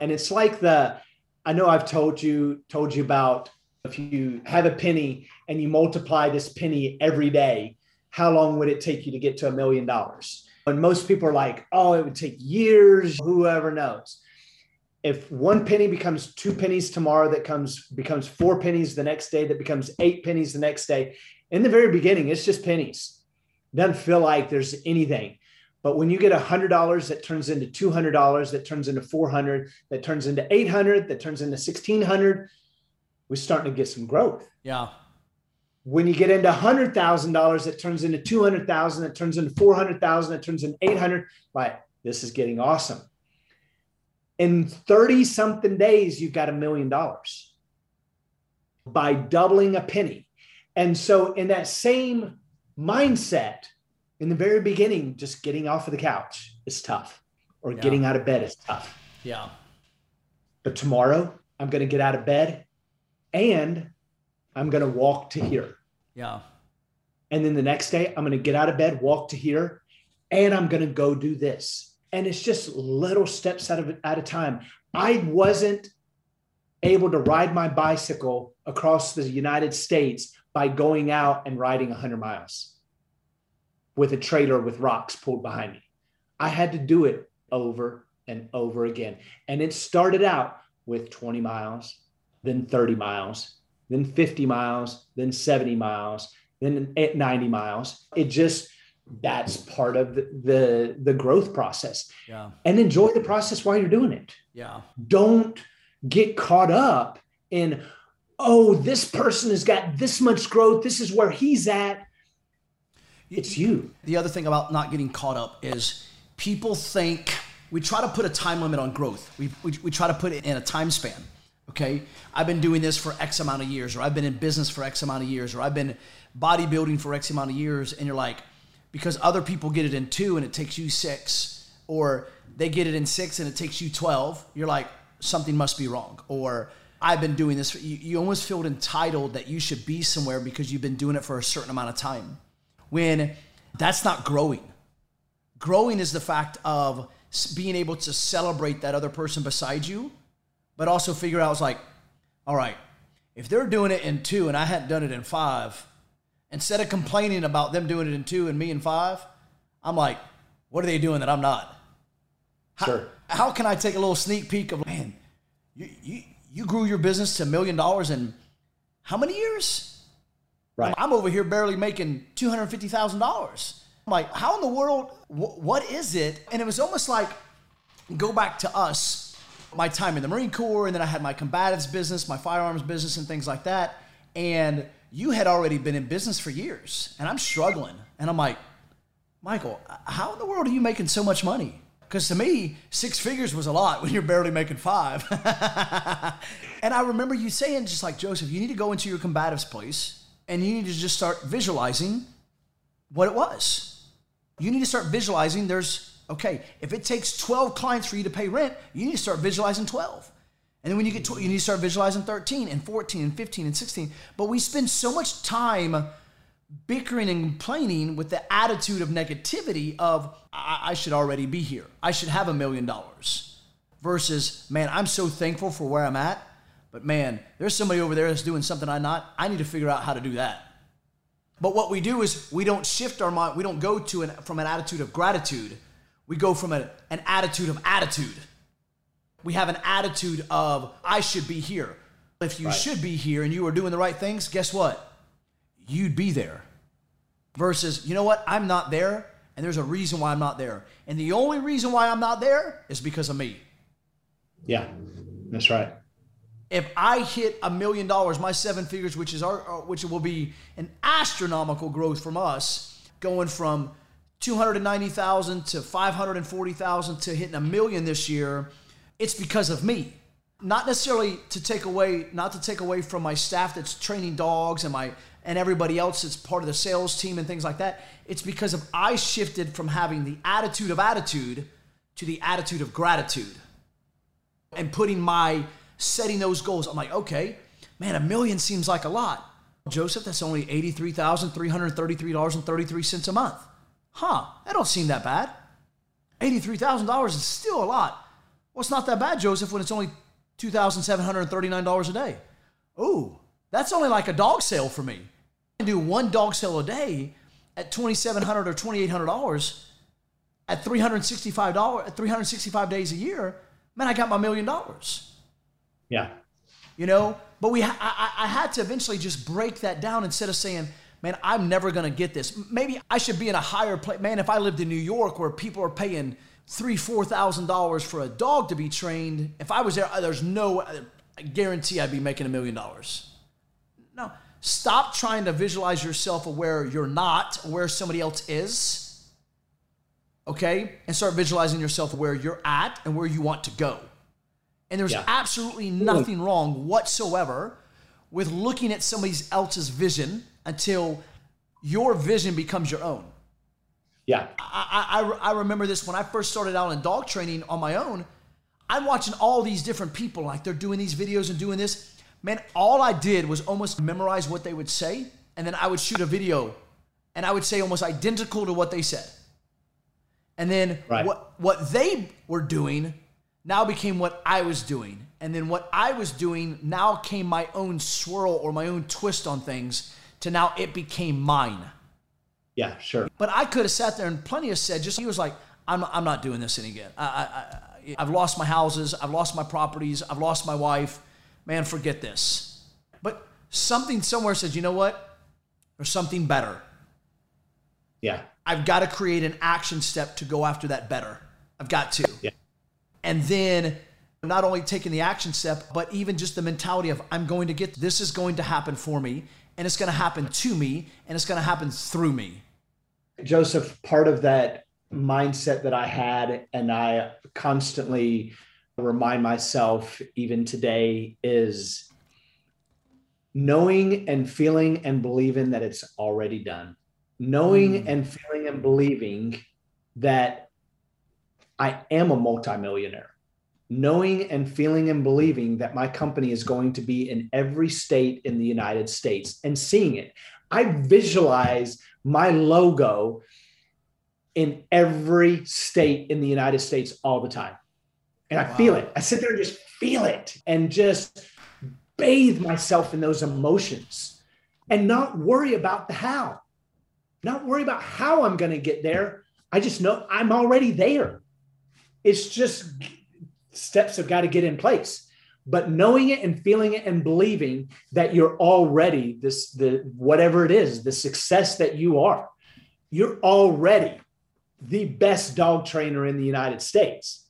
C: And it's like the, I know I've told you, told you about if you have a penny and you multiply this penny every day, how long would it take you to get to a million dollars? And most people are like, oh, it would take years, whoever knows. If one penny becomes two pennies tomorrow, that comes becomes four pennies the next day, that becomes eight pennies the next day. In the very beginning, it's just pennies. Doesn't feel like there's anything. But when you get $100 that turns into $200, that turns into 400, that turns into 800, that turns into 1600, we're starting to get some growth.
B: Yeah.
C: When you get into $100,000, it turns into 200,000, it turns into 400,000, it turns into 800. Like, this is getting awesome. In 30 something days, you've got a million dollars by doubling a penny. And so, in that same mindset, in the very beginning, just getting off of the couch is tough, or yeah. getting out of bed is tough.
B: Yeah.
C: But tomorrow, I'm going to get out of bed and I'm going to walk to here.
B: Yeah.
C: And then the next day, I'm going to get out of bed, walk to here, and I'm going to go do this. And it's just little steps at a, at a time. I wasn't able to ride my bicycle across the United States by going out and riding 100 miles with a trailer with rocks pulled behind me. I had to do it over and over again. And it started out with 20 miles, then 30 miles, then 50 miles, then 70 miles, then 90 miles. It just that's part of the, the the, growth process.
B: Yeah.
C: And enjoy the process while you're doing it.
B: Yeah.
C: Don't get caught up in oh, this person has got this much growth. This is where he's at. It's you.
B: The other thing about not getting caught up is people think we try to put a time limit on growth. We, we, we try to put it in a time span. Okay. I've been doing this for X amount of years, or I've been in business for X amount of years, or I've been bodybuilding for X amount of years. And you're like, because other people get it in two and it takes you six, or they get it in six and it takes you 12, you're like, something must be wrong. Or I've been doing this. For, you, you almost feel entitled that you should be somewhere because you've been doing it for a certain amount of time. When that's not growing. Growing is the fact of being able to celebrate that other person beside you, but also figure out, it's like, all right, if they're doing it in two and I hadn't done it in five, instead of complaining about them doing it in two and me in five, I'm like, what are they doing that I'm not?
C: How, sure.
B: How can I take a little sneak peek of, man, you, you, you grew your business to a million dollars in how many years?
C: Right.
B: I'm over here barely making $250,000. I'm like, how in the world, wh- what is it? And it was almost like, go back to us my time in the Marine Corps, and then I had my combatives business, my firearms business, and things like that. And you had already been in business for years, and I'm struggling. And I'm like, Michael, how in the world are you making so much money? Because to me, six figures was a lot when you're barely making five. and I remember you saying, just like Joseph, you need to go into your combatives place and you need to just start visualizing what it was. You need to start visualizing there's, okay, if it takes 12 clients for you to pay rent, you need to start visualizing 12. And then when you get 12, you need to start visualizing 13 and 14 and 15 and 16. But we spend so much time bickering and complaining with the attitude of negativity of I, I should already be here. I should have a million dollars. Versus, man, I'm so thankful for where I'm at, but man, there's somebody over there that's doing something I'm not. I need to figure out how to do that. But what we do is we don't shift our mind. We don't go to an from an attitude of gratitude. We go from a, an attitude of attitude. We have an attitude of I should be here. If you right. should be here and you are doing the right things, guess what? You'd be there versus, you know what, I'm not there, and there's a reason why I'm not there. And the only reason why I'm not there is because of me.
C: Yeah, that's right.
B: If I hit a million dollars, my seven figures, which is our, uh, which will be an astronomical growth from us, going from 290,000 to 540,000 to hitting a million this year, it's because of me. Not necessarily to take away, not to take away from my staff that's training dogs and my and everybody else that's part of the sales team and things like that. It's because of I shifted from having the attitude of attitude to the attitude of gratitude and putting my setting those goals. I'm like, okay, man, a million seems like a lot. Joseph, that's only $83,333.33 a month. Huh, that don't seem that bad. $83,000 is still a lot. Well, it's not that bad, Joseph, when it's only $2,739 a day. Ooh, that's only like a dog sale for me do one dog sale a day at 2,700 or $2,800 at $365, at 365 days a year, man, I got my million dollars.
C: Yeah.
B: You know, but we, I, I had to eventually just break that down instead of saying, man, I'm never going to get this. Maybe I should be in a higher place. Man, if I lived in New York where people are paying three, four thousand dollars for a dog to be trained, if I was there, uh, there's no uh, I guarantee I'd be making a million dollars. No, Stop trying to visualize yourself where you're not, where somebody else is. Okay? And start visualizing yourself where you're at and where you want to go. And there's yeah. absolutely nothing wrong whatsoever with looking at somebody else's vision until your vision becomes your own.
C: Yeah.
B: I, I, I remember this when I first started out in dog training on my own. I'm watching all these different people, like they're doing these videos and doing this man, all I did was almost memorize what they would say, and then I would shoot a video, and I would say almost identical to what they said. And then right. what what they were doing now became what I was doing. And then what I was doing now came my own swirl or my own twist on things to now it became mine.
C: Yeah, sure.
B: But I could have sat there and plenty of said, just he was like, I'm, I'm not doing this again. I, I, I, I've lost my houses. I've lost my properties. I've lost my wife man, forget this. But something somewhere says, you know what? There's something better.
C: Yeah.
B: I've got to create an action step to go after that better. I've got to.
C: Yeah.
B: And then not only taking the action step, but even just the mentality of I'm going to get this is going to happen for me, and it's going to happen to me, and it's going to happen through me.
C: Joseph, part of that mindset that I had, and I constantly remind myself even today is knowing and feeling and believing that it's already done. Knowing mm. and feeling and believing that I am a multimillionaire. Knowing and feeling and believing that my company is going to be in every state in the United States and seeing it. I visualize my logo in every state in the United States all the time. And I wow. feel it. I sit there and just feel it and just bathe myself in those emotions and not worry about the how, not worry about how I'm going to get there. I just know I'm already there. It's just steps have got to get in place. But knowing it and feeling it and believing that you're already this, the whatever it is, the success that you are, you're already the best dog trainer in the United States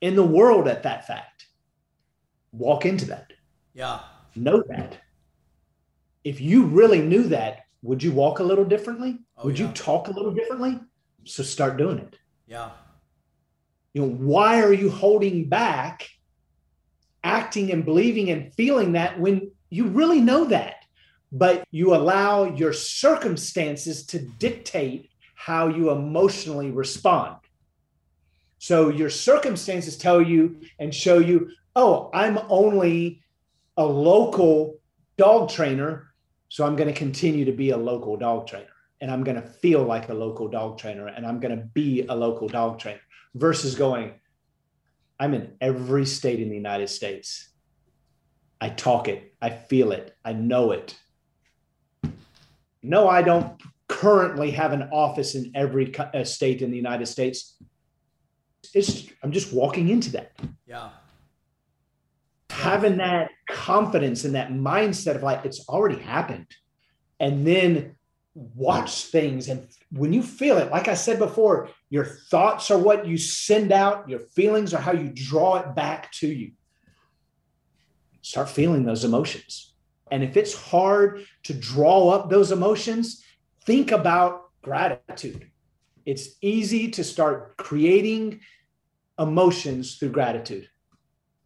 C: in the world at that fact. Walk into that.
B: Yeah.
C: Know that. If you really knew that, would you walk a little differently?
B: Oh,
C: would
B: yeah.
C: you talk a little differently? So start doing it.
B: Yeah.
C: You know, why are you holding back acting and believing and feeling that when you really know that? But you allow your circumstances to dictate how you emotionally respond. So your circumstances tell you and show you, oh, I'm only a local dog trainer. So I'm going to continue to be a local dog trainer and I'm going to feel like a local dog trainer and I'm going to be a local dog trainer versus going, I'm in every state in the United States. I talk it, I feel it, I know it. No, I don't currently have an office in every uh, state in the United States. It's, I'm just walking into that.
B: Yeah.
C: Having that confidence and that mindset of like, it's already happened. And then watch things. And when you feel it, like I said before, your thoughts are what you send out, your feelings are how you draw it back to you. Start feeling those emotions. And if it's hard to draw up those emotions, think about gratitude. It's easy to start creating emotions through gratitude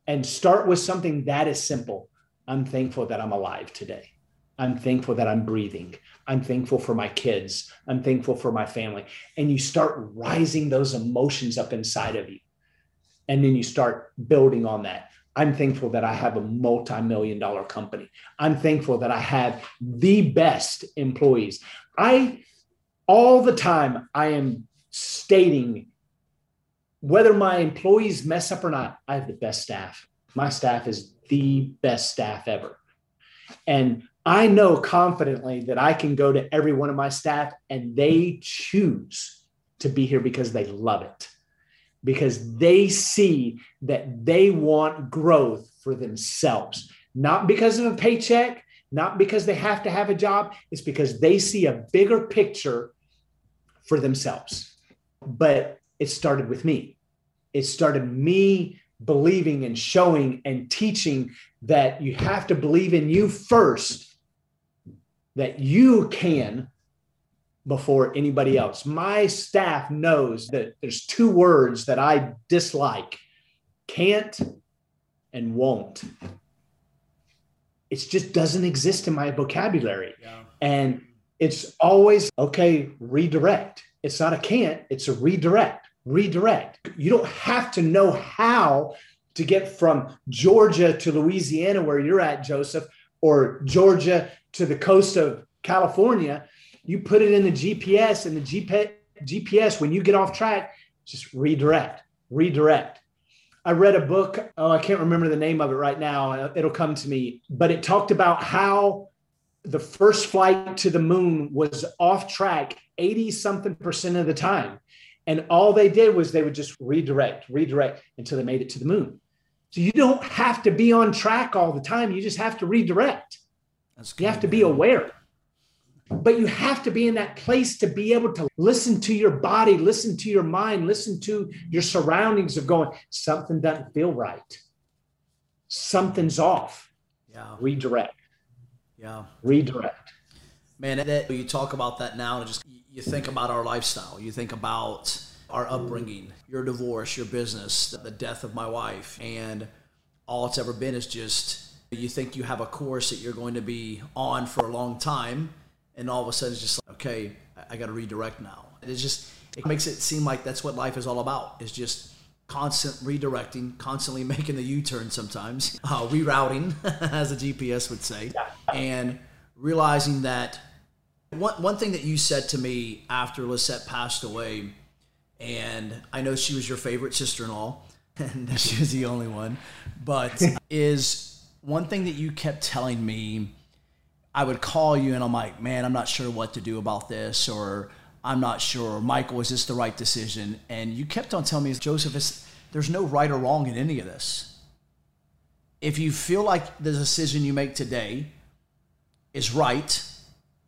C: and start with something that is simple. I'm thankful that I'm alive today. I'm thankful that I'm breathing. I'm thankful for my kids. I'm thankful for my family. And you start rising those emotions up inside of you. And then you start building on that. I'm thankful that I have a multi million dollar company. I'm thankful that I have the best employees. I, all the time, I am stating whether my employees mess up or not, I have the best staff. My staff is the best staff ever. And I know confidently that I can go to every one of my staff and they choose to be here because they love it, because they see that they want growth for themselves, not because of a paycheck, not because they have to have a job. It's because they see a bigger picture for themselves. But it started with me. It started me believing and showing and teaching that you have to believe in you first, that you can before anybody else. My staff knows that there's two words that I dislike can't and won't. It just doesn't exist in my vocabulary.
B: Yeah.
C: And it's always okay, redirect. It's not a can't, it's a redirect. Redirect. You don't have to know how to get from Georgia to Louisiana, where you're at, Joseph, or Georgia to the coast of California. You put it in the GPS, and the GPS, when you get off track, just redirect, redirect. I read a book. Oh, I can't remember the name of it right now. It'll come to me. But it talked about how the first flight to the moon was off track 80 something percent of the time. And all they did was they would just redirect, redirect until they made it to the moon. So you don't have to be on track all the time. You just have to redirect.
B: That's
C: You have to be aware. But you have to be in that place to be able to listen to your body, listen to your mind, listen to your surroundings of going, something doesn't feel right. Something's off.
B: Yeah.
C: Redirect,
B: Yeah.
C: redirect.
B: Man, that, you talk about that now, and just you think about our lifestyle. You think about our upbringing, your divorce, your business, the death of my wife, and all it's ever been is just you think you have a course that you're going to be on for a long time, and all of a sudden it's just like, okay, I, got to redirect now. It's just it makes it seem like that's what life is all about. Is just constant redirecting, constantly making the U-turn sometimes, uh, rerouting, as the GPS would say, and realizing that one, one thing that you said to me after Lisette passed away, and I know she was your favorite sister in law, and she was the only one, but is one thing that you kept telling me. I would call you and I'm like, man, I'm not sure what to do about this, or I'm not sure, Michael, is this the right decision? And you kept on telling me, Joseph, there's no right or wrong in any of this. If you feel like the decision you make today is right,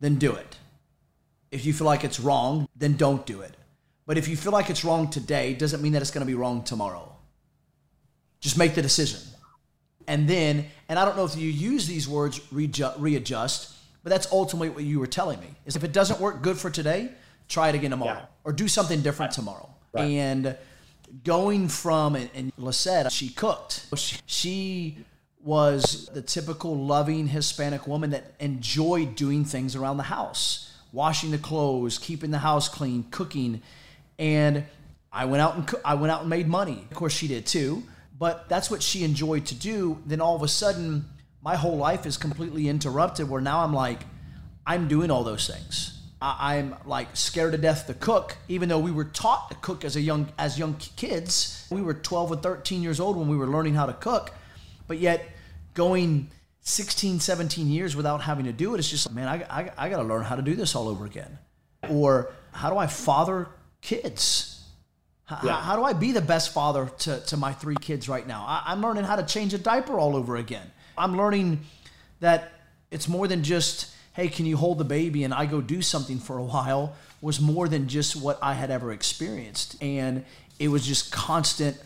B: then do it. If you feel like it's wrong, then don't do it. But if you feel like it's wrong today, doesn't mean that it's going to be wrong tomorrow. Just make the decision. And then, and I don't know if you use these words readjust, but that's ultimately what you were telling me. Is if it doesn't work good for today, try it again tomorrow yeah. or do something different right. tomorrow. Right. And going from and, and Lisette, she cooked. She, she was the typical loving Hispanic woman that enjoyed doing things around the house, washing the clothes, keeping the house clean, cooking, and I went out and co- I went out and made money. Of course, she did too, but that's what she enjoyed to do. Then all of a sudden, my whole life is completely interrupted. Where now I'm like, I'm doing all those things. I- I'm like scared to death to cook, even though we were taught to cook as a young as young kids. We were 12 or 13 years old when we were learning how to cook but yet going 16, 17 years without having to do it, it's just, man, I, I, I got to learn how to do this all over again. Or how do I father kids? How, yeah. how, do I be the best father to, to my three kids right now? I, I'm learning how to change a diaper all over again. I'm learning that it's more than just, hey, can you hold the baby and I go do something for a while, was more than just what I had ever experienced. And it was just constant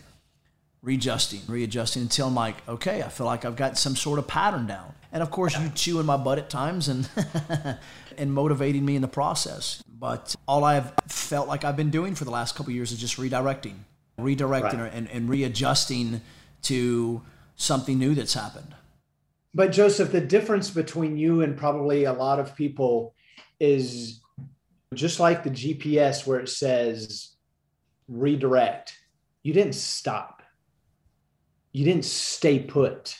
B: readjusting, readjusting until I'm like, okay, I feel like I've got some sort of pattern down. And of course, you chewing my butt at times and and motivating me in the process. But all I've felt like I've been doing for the last couple years is just redirecting, redirecting right. and, and readjusting to something new that's happened.
C: But Joseph, the difference between you and probably a lot of people is just like the GPS where it says redirect, you didn't stop you didn't stay put.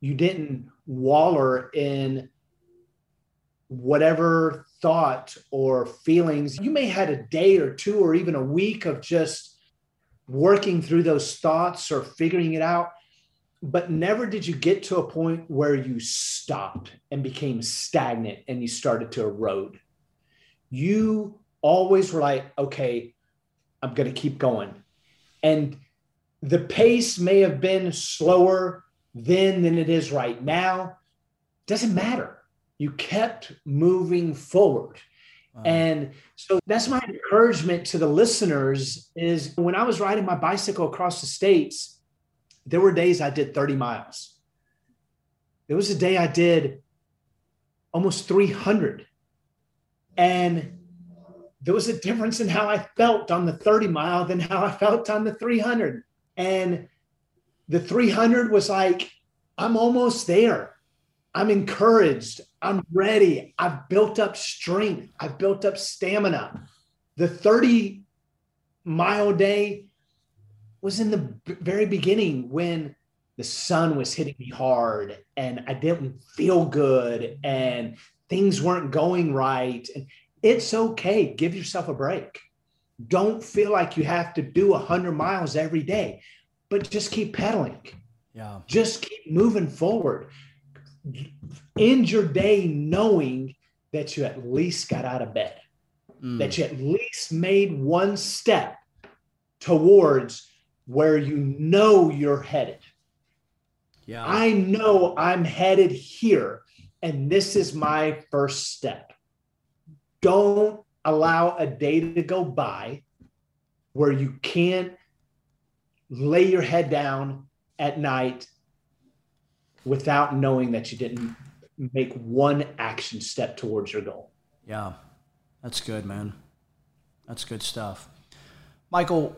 C: You didn't waller in whatever thought or feelings. You may had a day or two or even a week of just working through those thoughts or figuring it out. But never did you get to a point where you stopped and became stagnant and you started to erode. You always were like, okay, I'm going to keep going. And the pace may have been slower then than it is right now. Doesn't matter. You kept moving forward. Wow. And so that's my encouragement to the listeners is when I was riding my bicycle across the states, there were days I did 30 miles. There was a day I did almost 300. And there was a difference in how I felt on the 30 mile than how I felt on the 300. And the 300 was like, I'm almost there. I'm encouraged. I'm ready. I've built up strength. I've built up stamina. The 30 mile day was in the very beginning when the sun was hitting me hard and I didn't feel good and things weren't going right. And it's okay. Give yourself a break. Don't feel like you have to do 100 miles every day, but just keep pedaling.
B: Yeah.
C: Just keep moving forward. End your day knowing that you at least got out of bed, mm. that you at least made one step towards where you know you're headed. Yeah. I know I'm headed here, and this is my first step. Don't allow a day to go by where you can't lay your head down at night without knowing that you didn't make one action step towards your goal.
B: Yeah, that's good, man. That's good stuff. Michael,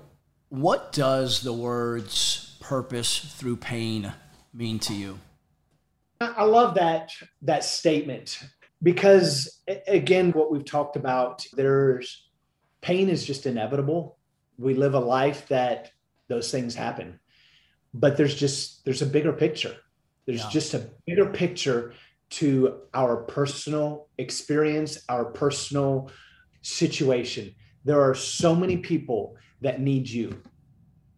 B: what does the words purpose through pain mean to you?
C: I love that that statement because again what we've talked about there's pain is just inevitable we live a life that those things happen but there's just there's a bigger picture there's yeah. just a bigger picture to our personal experience our personal situation there are so many people that need you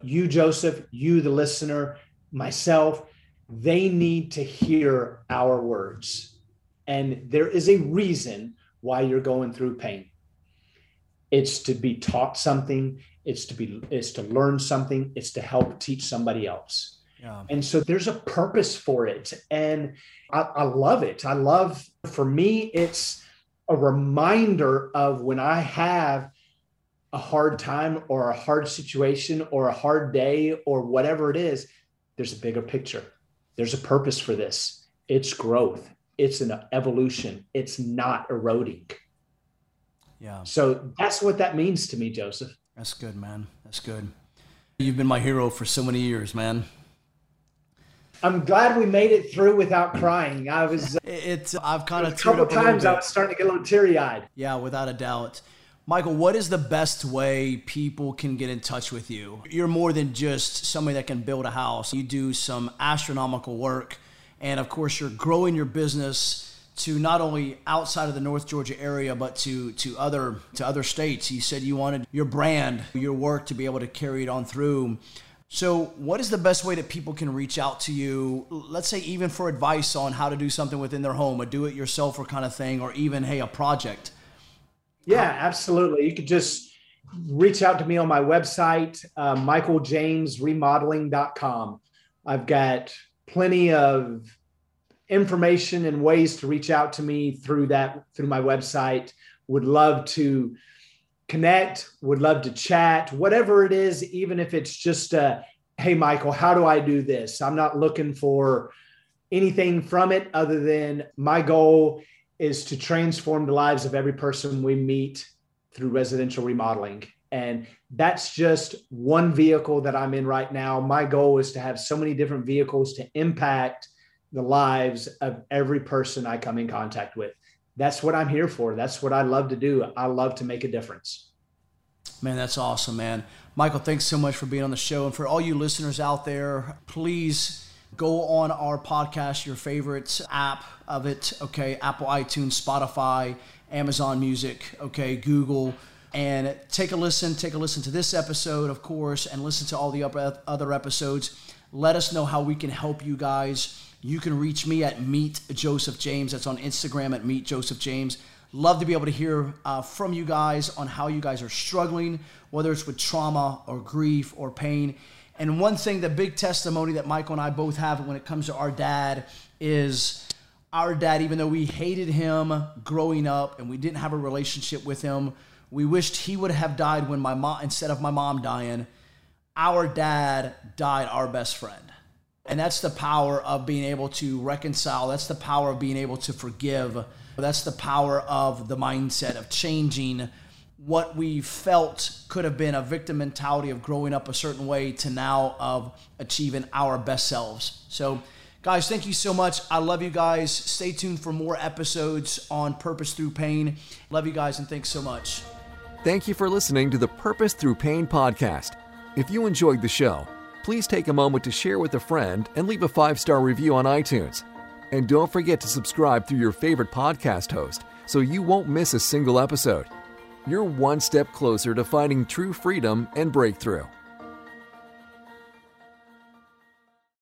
C: you joseph you the listener myself they need to hear our words and there is a reason why you're going through pain. It's to be taught something, it's to be it's to learn something, it's to help teach somebody else. Yeah. And so there's a purpose for it. And I, I love it. I love for me, it's a reminder of when I have a hard time or a hard situation or a hard day or whatever it is, there's a bigger picture. There's a purpose for this. It's growth. It's an evolution. It's not eroding.
B: Yeah.
C: So that's what that means to me, Joseph.
B: That's good, man. That's good. You've been my hero for so many years, man.
C: I'm glad we made it through without crying. I was.
B: It's. I've kind of
C: a couple times I was starting to get a little teary eyed.
B: Yeah, without a doubt. Michael, what is the best way people can get in touch with you? You're more than just somebody that can build a house. You do some astronomical work, and of course, you're growing your business to not only outside of the North Georgia area, but to to other to other states. You said you wanted your brand, your work to be able to carry it on through. So, what is the best way that people can reach out to you? Let's say even for advice on how to do something within their home, a do-it-yourself or kind of thing, or even hey, a project.
C: Yeah, absolutely. You could just reach out to me on my website, uh, michaeljamesremodeling.com. I've got plenty of information and ways to reach out to me through that through my website would love to connect would love to chat whatever it is even if it's just uh, hey michael how do i do this i'm not looking for anything from it other than my goal is to transform the lives of every person we meet through residential remodeling and that's just one vehicle that i'm in right now my goal is to have so many different vehicles to impact the lives of every person I come in contact with. That's what I'm here for. That's what I love to do. I love to make a difference.
B: Man, that's awesome, man. Michael, thanks so much for being on the show. And for all you listeners out there, please go on our podcast, your favorite app of it, okay? Apple, iTunes, Spotify, Amazon Music, okay? Google. And take a listen. Take a listen to this episode, of course, and listen to all the other episodes. Let us know how we can help you guys you can reach me at Meet Joseph James. That's on Instagram at Meet Joseph James. Love to be able to hear uh, from you guys on how you guys are struggling, whether it's with trauma or grief or pain. And one thing, the big testimony that Michael and I both have when it comes to our dad is our dad, even though we hated him growing up and we didn't have a relationship with him, we wished he would have died when my mom, instead of my mom dying, our dad died our best friend. And that's the power of being able to reconcile. That's the power of being able to forgive. That's the power of the mindset of changing what we felt could have been a victim mentality of growing up a certain way to now of achieving our best selves. So, guys, thank you so much. I love you guys. Stay tuned for more episodes on Purpose Through Pain. Love you guys and thanks so much.
A: Thank you for listening to the Purpose Through Pain podcast. If you enjoyed the show, please take a moment to share with a friend and leave a five star review on iTunes. And don't forget to subscribe through your favorite podcast host so you won't miss a single episode. You're one step closer to finding true freedom and breakthrough.